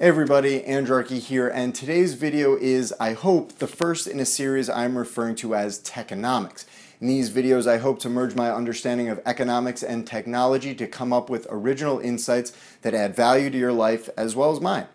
Hey everybody, Andrarchy here, and today's video is, I hope, the first in a series I'm referring to as Techonomics. In these videos, I hope to merge my understanding of economics and technology to come up with original insights that add value to your life as well as mine.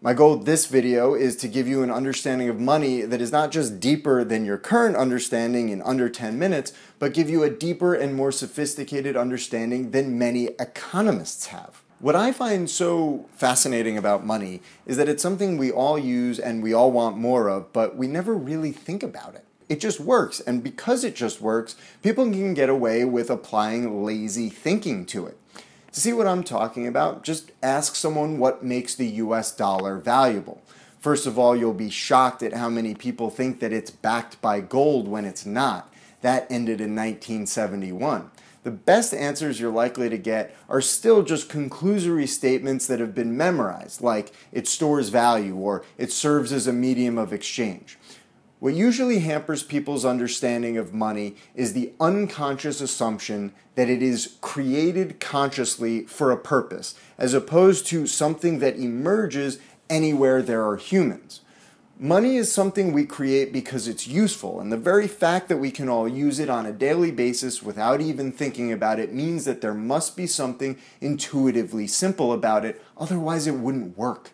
My goal this video is to give you an understanding of money that is not just deeper than your current understanding in under 10 minutes, but give you a deeper and more sophisticated understanding than many economists have. What I find so fascinating about money is that it's something we all use and we all want more of, but we never really think about it. It just works, and because it just works, people can get away with applying lazy thinking to it. To see what I'm talking about, just ask someone what makes the US dollar valuable. First of all, you'll be shocked at how many people think that it's backed by gold when it's not. That ended in 1971 the best answers you're likely to get are still just conclusory statements that have been memorized, like it stores value or it serves as a medium of exchange. What usually hampers people's understanding of money is the unconscious assumption that it is created consciously for a purpose, as opposed to something that emerges anywhere there are humans. Money is something we create because it's useful, and the very fact that we can all use it on a daily basis without even thinking about it means that there must be something intuitively simple about it, otherwise, it wouldn't work.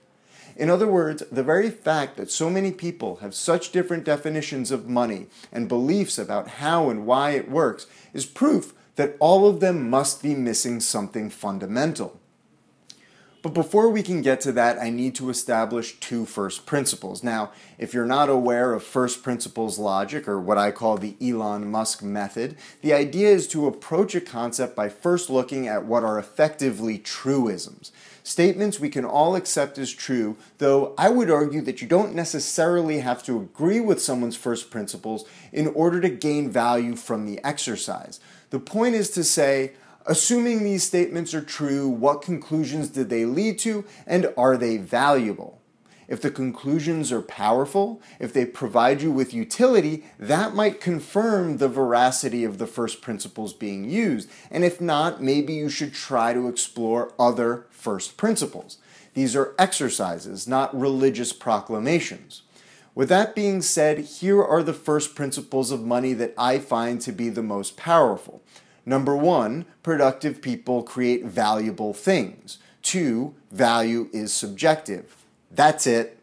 In other words, the very fact that so many people have such different definitions of money and beliefs about how and why it works is proof that all of them must be missing something fundamental. But before we can get to that, I need to establish two first principles. Now, if you're not aware of first principles logic, or what I call the Elon Musk method, the idea is to approach a concept by first looking at what are effectively truisms. Statements we can all accept as true, though I would argue that you don't necessarily have to agree with someone's first principles in order to gain value from the exercise. The point is to say, Assuming these statements are true, what conclusions did they lead to, and are they valuable? If the conclusions are powerful, if they provide you with utility, that might confirm the veracity of the first principles being used. And if not, maybe you should try to explore other first principles. These are exercises, not religious proclamations. With that being said, here are the first principles of money that I find to be the most powerful. Number one, productive people create valuable things. Two, value is subjective. That's it.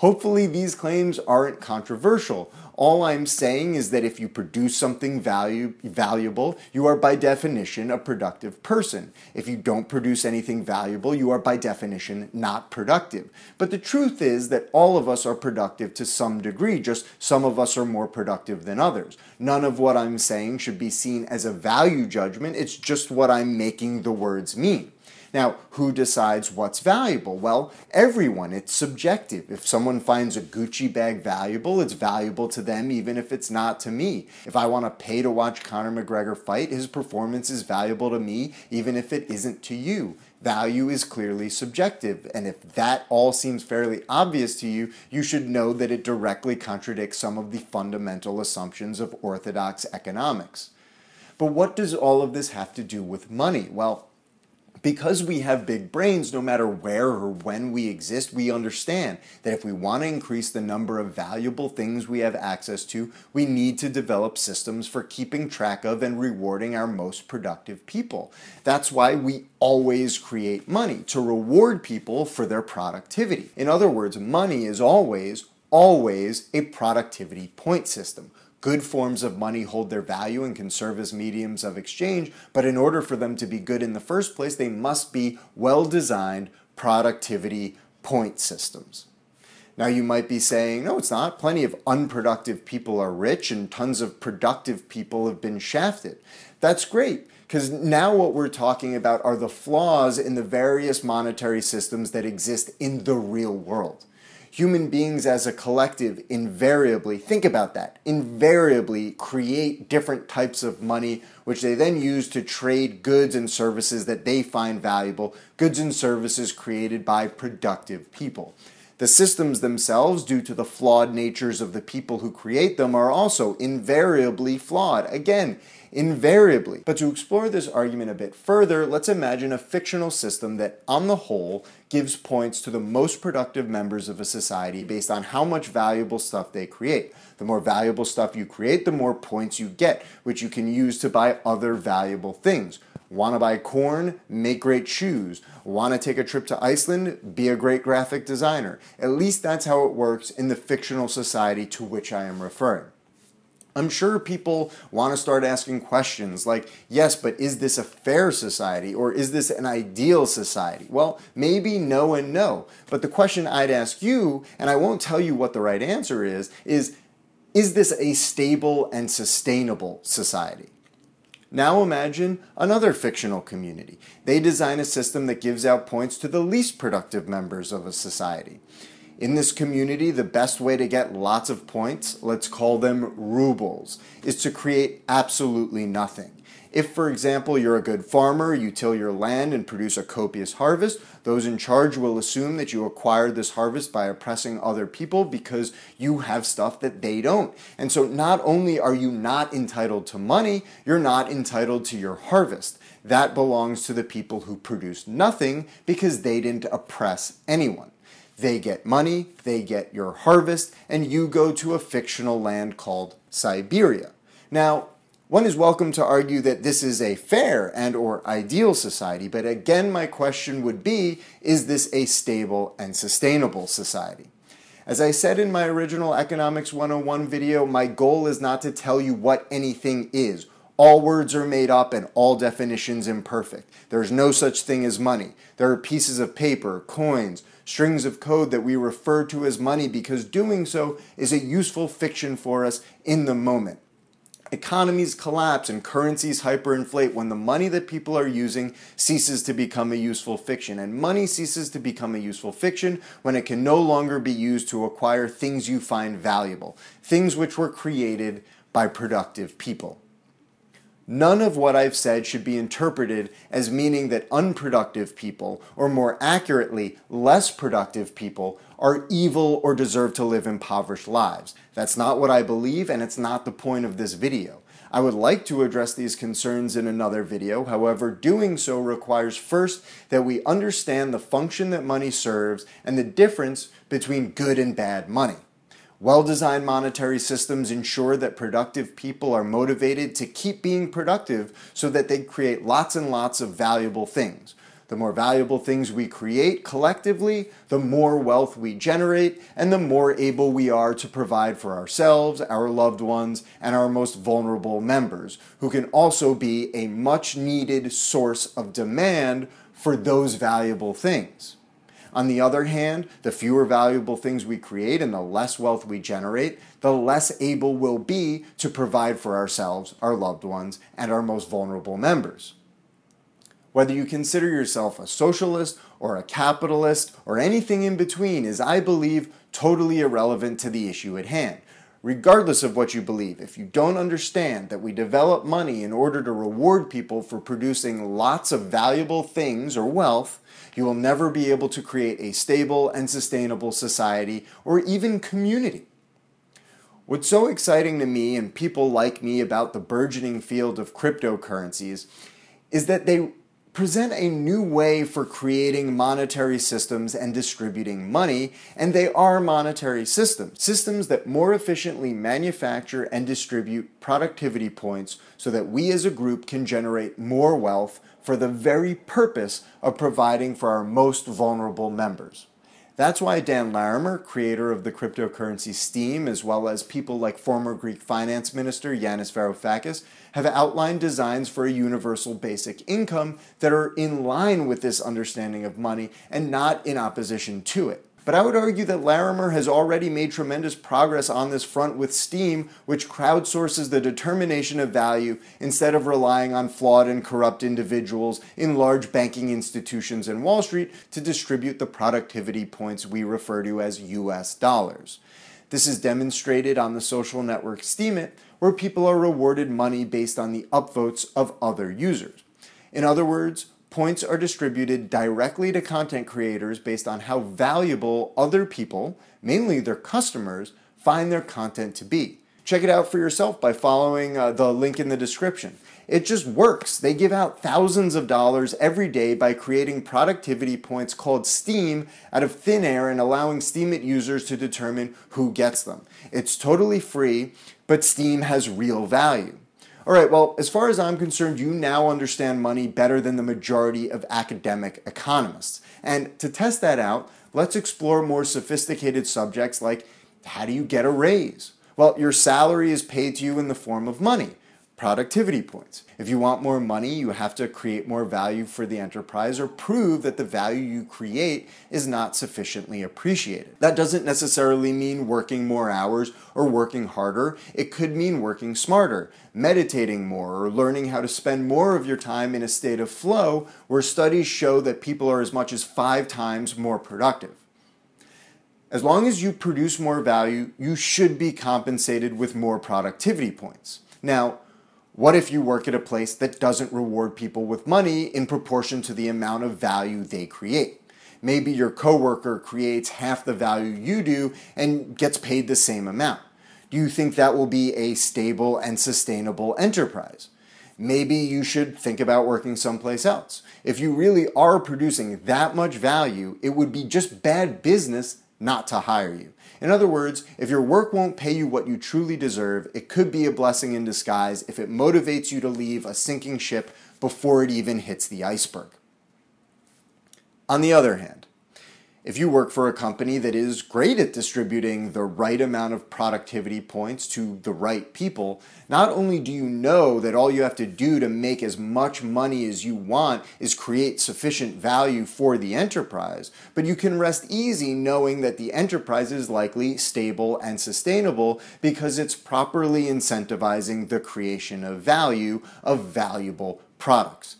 Hopefully, these claims aren't controversial. All I'm saying is that if you produce something value, valuable, you are by definition a productive person. If you don't produce anything valuable, you are by definition not productive. But the truth is that all of us are productive to some degree, just some of us are more productive than others. None of what I'm saying should be seen as a value judgment, it's just what I'm making the words mean. Now, who decides what's valuable? Well, everyone. It's subjective. If someone finds a Gucci bag valuable, it's valuable to them even if it's not to me. If I want to pay to watch Conor McGregor fight, his performance is valuable to me even if it isn't to you. Value is clearly subjective, and if that all seems fairly obvious to you, you should know that it directly contradicts some of the fundamental assumptions of orthodox economics. But what does all of this have to do with money? Well, because we have big brains, no matter where or when we exist, we understand that if we want to increase the number of valuable things we have access to, we need to develop systems for keeping track of and rewarding our most productive people. That's why we always create money to reward people for their productivity. In other words, money is always, always a productivity point system. Good forms of money hold their value and can serve as mediums of exchange, but in order for them to be good in the first place, they must be well designed productivity point systems. Now, you might be saying, no, it's not. Plenty of unproductive people are rich, and tons of productive people have been shafted. That's great, because now what we're talking about are the flaws in the various monetary systems that exist in the real world human beings as a collective invariably, think about that, invariably create different types of money, which they then use to trade goods and services that they find valuable, goods and services created by productive people. The systems themselves, due to the flawed natures of the people who create them, are also invariably flawed. Again, invariably. But to explore this argument a bit further, let's imagine a fictional system that, on the whole, gives points to the most productive members of a society based on how much valuable stuff they create. The more valuable stuff you create, the more points you get, which you can use to buy other valuable things. Want to buy corn? Make great shoes. Want to take a trip to Iceland? Be a great graphic designer. At least that's how it works in the fictional society to which I am referring. I'm sure people want to start asking questions like, yes, but is this a fair society or is this an ideal society? Well, maybe no and no. But the question I'd ask you, and I won't tell you what the right answer is, is is this a stable and sustainable society? Now imagine another fictional community. They design a system that gives out points to the least productive members of a society. In this community, the best way to get lots of points, let's call them rubles, is to create absolutely nothing. If, for example, you're a good farmer, you till your land and produce a copious harvest, those in charge will assume that you acquired this harvest by oppressing other people because you have stuff that they don't. And so not only are you not entitled to money, you're not entitled to your harvest. That belongs to the people who produced nothing because they didn't oppress anyone. They get money, they get your harvest, and you go to a fictional land called Siberia. Now, one is welcome to argue that this is a fair and or ideal society, but again my question would be, is this a stable and sustainable society? As I said in my original Economics 101 video, my goal is not to tell you what anything is. All words are made up and all definitions imperfect. There's no such thing as money. There are pieces of paper, coins, strings of code that we refer to as money because doing so is a useful fiction for us in the moment. Economies collapse and currencies hyperinflate when the money that people are using ceases to become a useful fiction. And money ceases to become a useful fiction when it can no longer be used to acquire things you find valuable, things which were created by productive people. None of what I've said should be interpreted as meaning that unproductive people, or more accurately, less productive people, are evil or deserve to live impoverished lives. That's not what I believe, and it's not the point of this video. I would like to address these concerns in another video, however, doing so requires first that we understand the function that money serves and the difference between good and bad money. Well designed monetary systems ensure that productive people are motivated to keep being productive so that they create lots and lots of valuable things. The more valuable things we create collectively, the more wealth we generate, and the more able we are to provide for ourselves, our loved ones, and our most vulnerable members, who can also be a much needed source of demand for those valuable things. On the other hand, the fewer valuable things we create and the less wealth we generate, the less able we'll be to provide for ourselves, our loved ones, and our most vulnerable members. Whether you consider yourself a socialist or a capitalist or anything in between is, I believe, totally irrelevant to the issue at hand. Regardless of what you believe, if you don't understand that we develop money in order to reward people for producing lots of valuable things or wealth, you will never be able to create a stable and sustainable society or even community. What's so exciting to me and people like me about the burgeoning field of cryptocurrencies is that they present a new way for creating monetary systems and distributing money, and they are monetary systems. Systems that more efficiently manufacture and distribute productivity points so that we as a group can generate more wealth for the very purpose of providing for our most vulnerable members. That's why Dan Larimer, creator of the cryptocurrency Steem, as well as people like former Greek finance minister Yanis Varoufakis, have outlined designs for a universal basic income that are in line with this understanding of money and not in opposition to it. But I would argue that Larimer has already made tremendous progress on this front with Steem, which crowdsources the determination of value instead of relying on flawed and corrupt individuals in large banking institutions and Wall Street to distribute the productivity points we refer to as US dollars. This is demonstrated on the social network Steemit, where people are rewarded money based on the upvotes of other users. In other words, points are distributed directly to content creators based on how valuable other people, mainly their customers, find their content to be. Check it out for yourself by following uh, the link in the description. It just works. They give out thousands of dollars every day by creating productivity points called STEEM out of thin air and allowing Steemit users to determine who gets them. It's totally free, but STEEM has real value. All right, well, as far as I'm concerned, you now understand money better than the majority of academic economists. And to test that out, let's explore more sophisticated subjects like how do you get a raise? Well, your salary is paid to you in the form of money productivity points. If you want more money, you have to create more value for the enterprise or prove that the value you create is not sufficiently appreciated. That doesn't necessarily mean working more hours or working harder. It could mean working smarter, meditating more, or learning how to spend more of your time in a state of flow where studies show that people are as much as five times more productive. As long as you produce more value, you should be compensated with more productivity points. Now, what if you work at a place that doesn't reward people with money in proportion to the amount of value they create? Maybe your coworker creates half the value you do and gets paid the same amount. Do you think that will be a stable and sustainable enterprise? Maybe you should think about working someplace else. If you really are producing that much value, it would be just bad business not to hire you. In other words, if your work won't pay you what you truly deserve, it could be a blessing in disguise if it motivates you to leave a sinking ship before it even hits the iceberg. On the other hand, if you work for a company that is great at distributing the right amount of productivity points to the right people, not only do you know that all you have to do to make as much money as you want is create sufficient value for the enterprise, but you can rest easy knowing that the enterprise is likely stable and sustainable because it's properly incentivizing the creation of value of valuable products.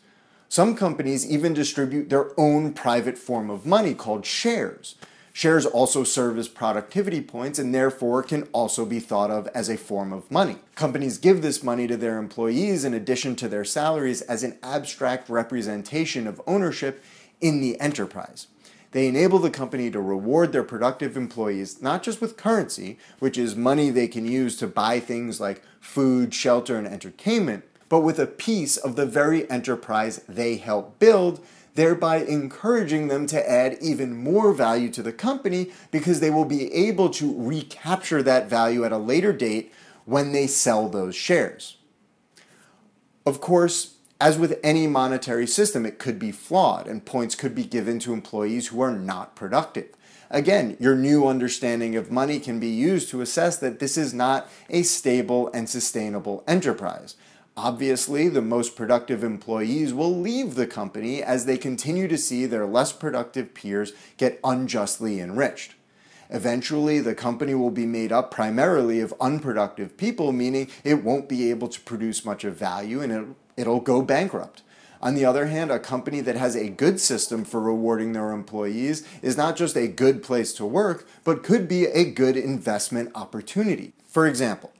Some companies even distribute their own private form of money called shares. Shares also serve as productivity points and therefore can also be thought of as a form of money. Companies give this money to their employees in addition to their salaries as an abstract representation of ownership in the enterprise. They enable the company to reward their productive employees not just with currency, which is money they can use to buy things like food, shelter, and entertainment, but with a piece of the very enterprise they help build, thereby encouraging them to add even more value to the company because they will be able to recapture that value at a later date when they sell those shares. Of course, as with any monetary system, it could be flawed and points could be given to employees who are not productive. Again, your new understanding of money can be used to assess that this is not a stable and sustainable enterprise. Obviously, the most productive employees will leave the company as they continue to see their less productive peers get unjustly enriched. Eventually, the company will be made up primarily of unproductive people, meaning it won't be able to produce much of value and it'll, it'll go bankrupt. On the other hand, a company that has a good system for rewarding their employees is not just a good place to work, but could be a good investment opportunity. For example,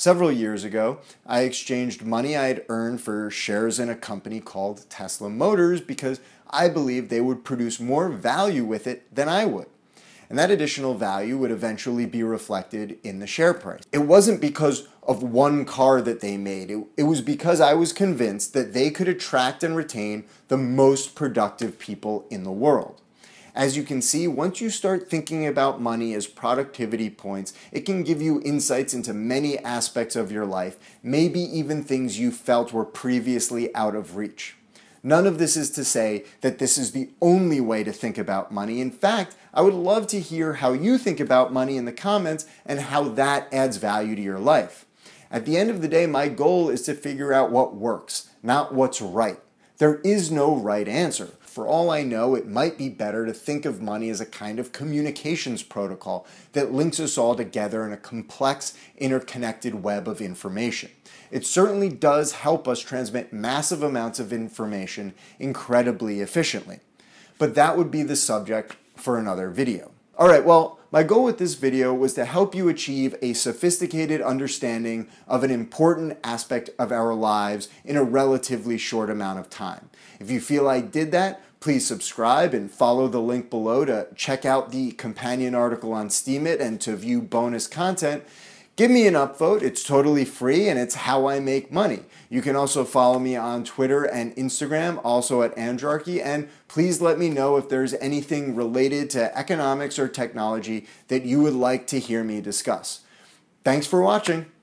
Several years ago, I exchanged money I had earned for shares in a company called Tesla Motors because I believed they would produce more value with it than I would. And that additional value would eventually be reflected in the share price. It wasn't because of one car that they made, it, it was because I was convinced that they could attract and retain the most productive people in the world. As you can see, once you start thinking about money as productivity points, it can give you insights into many aspects of your life, maybe even things you felt were previously out of reach. None of this is to say that this is the only way to think about money. In fact, I would love to hear how you think about money in the comments and how that adds value to your life. At the end of the day, my goal is to figure out what works, not what's right. There is no right answer. For all I know, it might be better to think of money as a kind of communications protocol that links us all together in a complex, interconnected web of information. It certainly does help us transmit massive amounts of information incredibly efficiently. But that would be the subject for another video. Alright, well, my goal with this video was to help you achieve a sophisticated understanding of an important aspect of our lives in a relatively short amount of time. If you feel I did that, please subscribe and follow the link below to check out the companion article on Steemit and to view bonus content. Give me an upvote, it's totally free and it's how I make money. You can also follow me on Twitter and Instagram, also at Andrarchy, and please let me know if there's anything related to economics or technology that you would like to hear me discuss. Thanks for watching.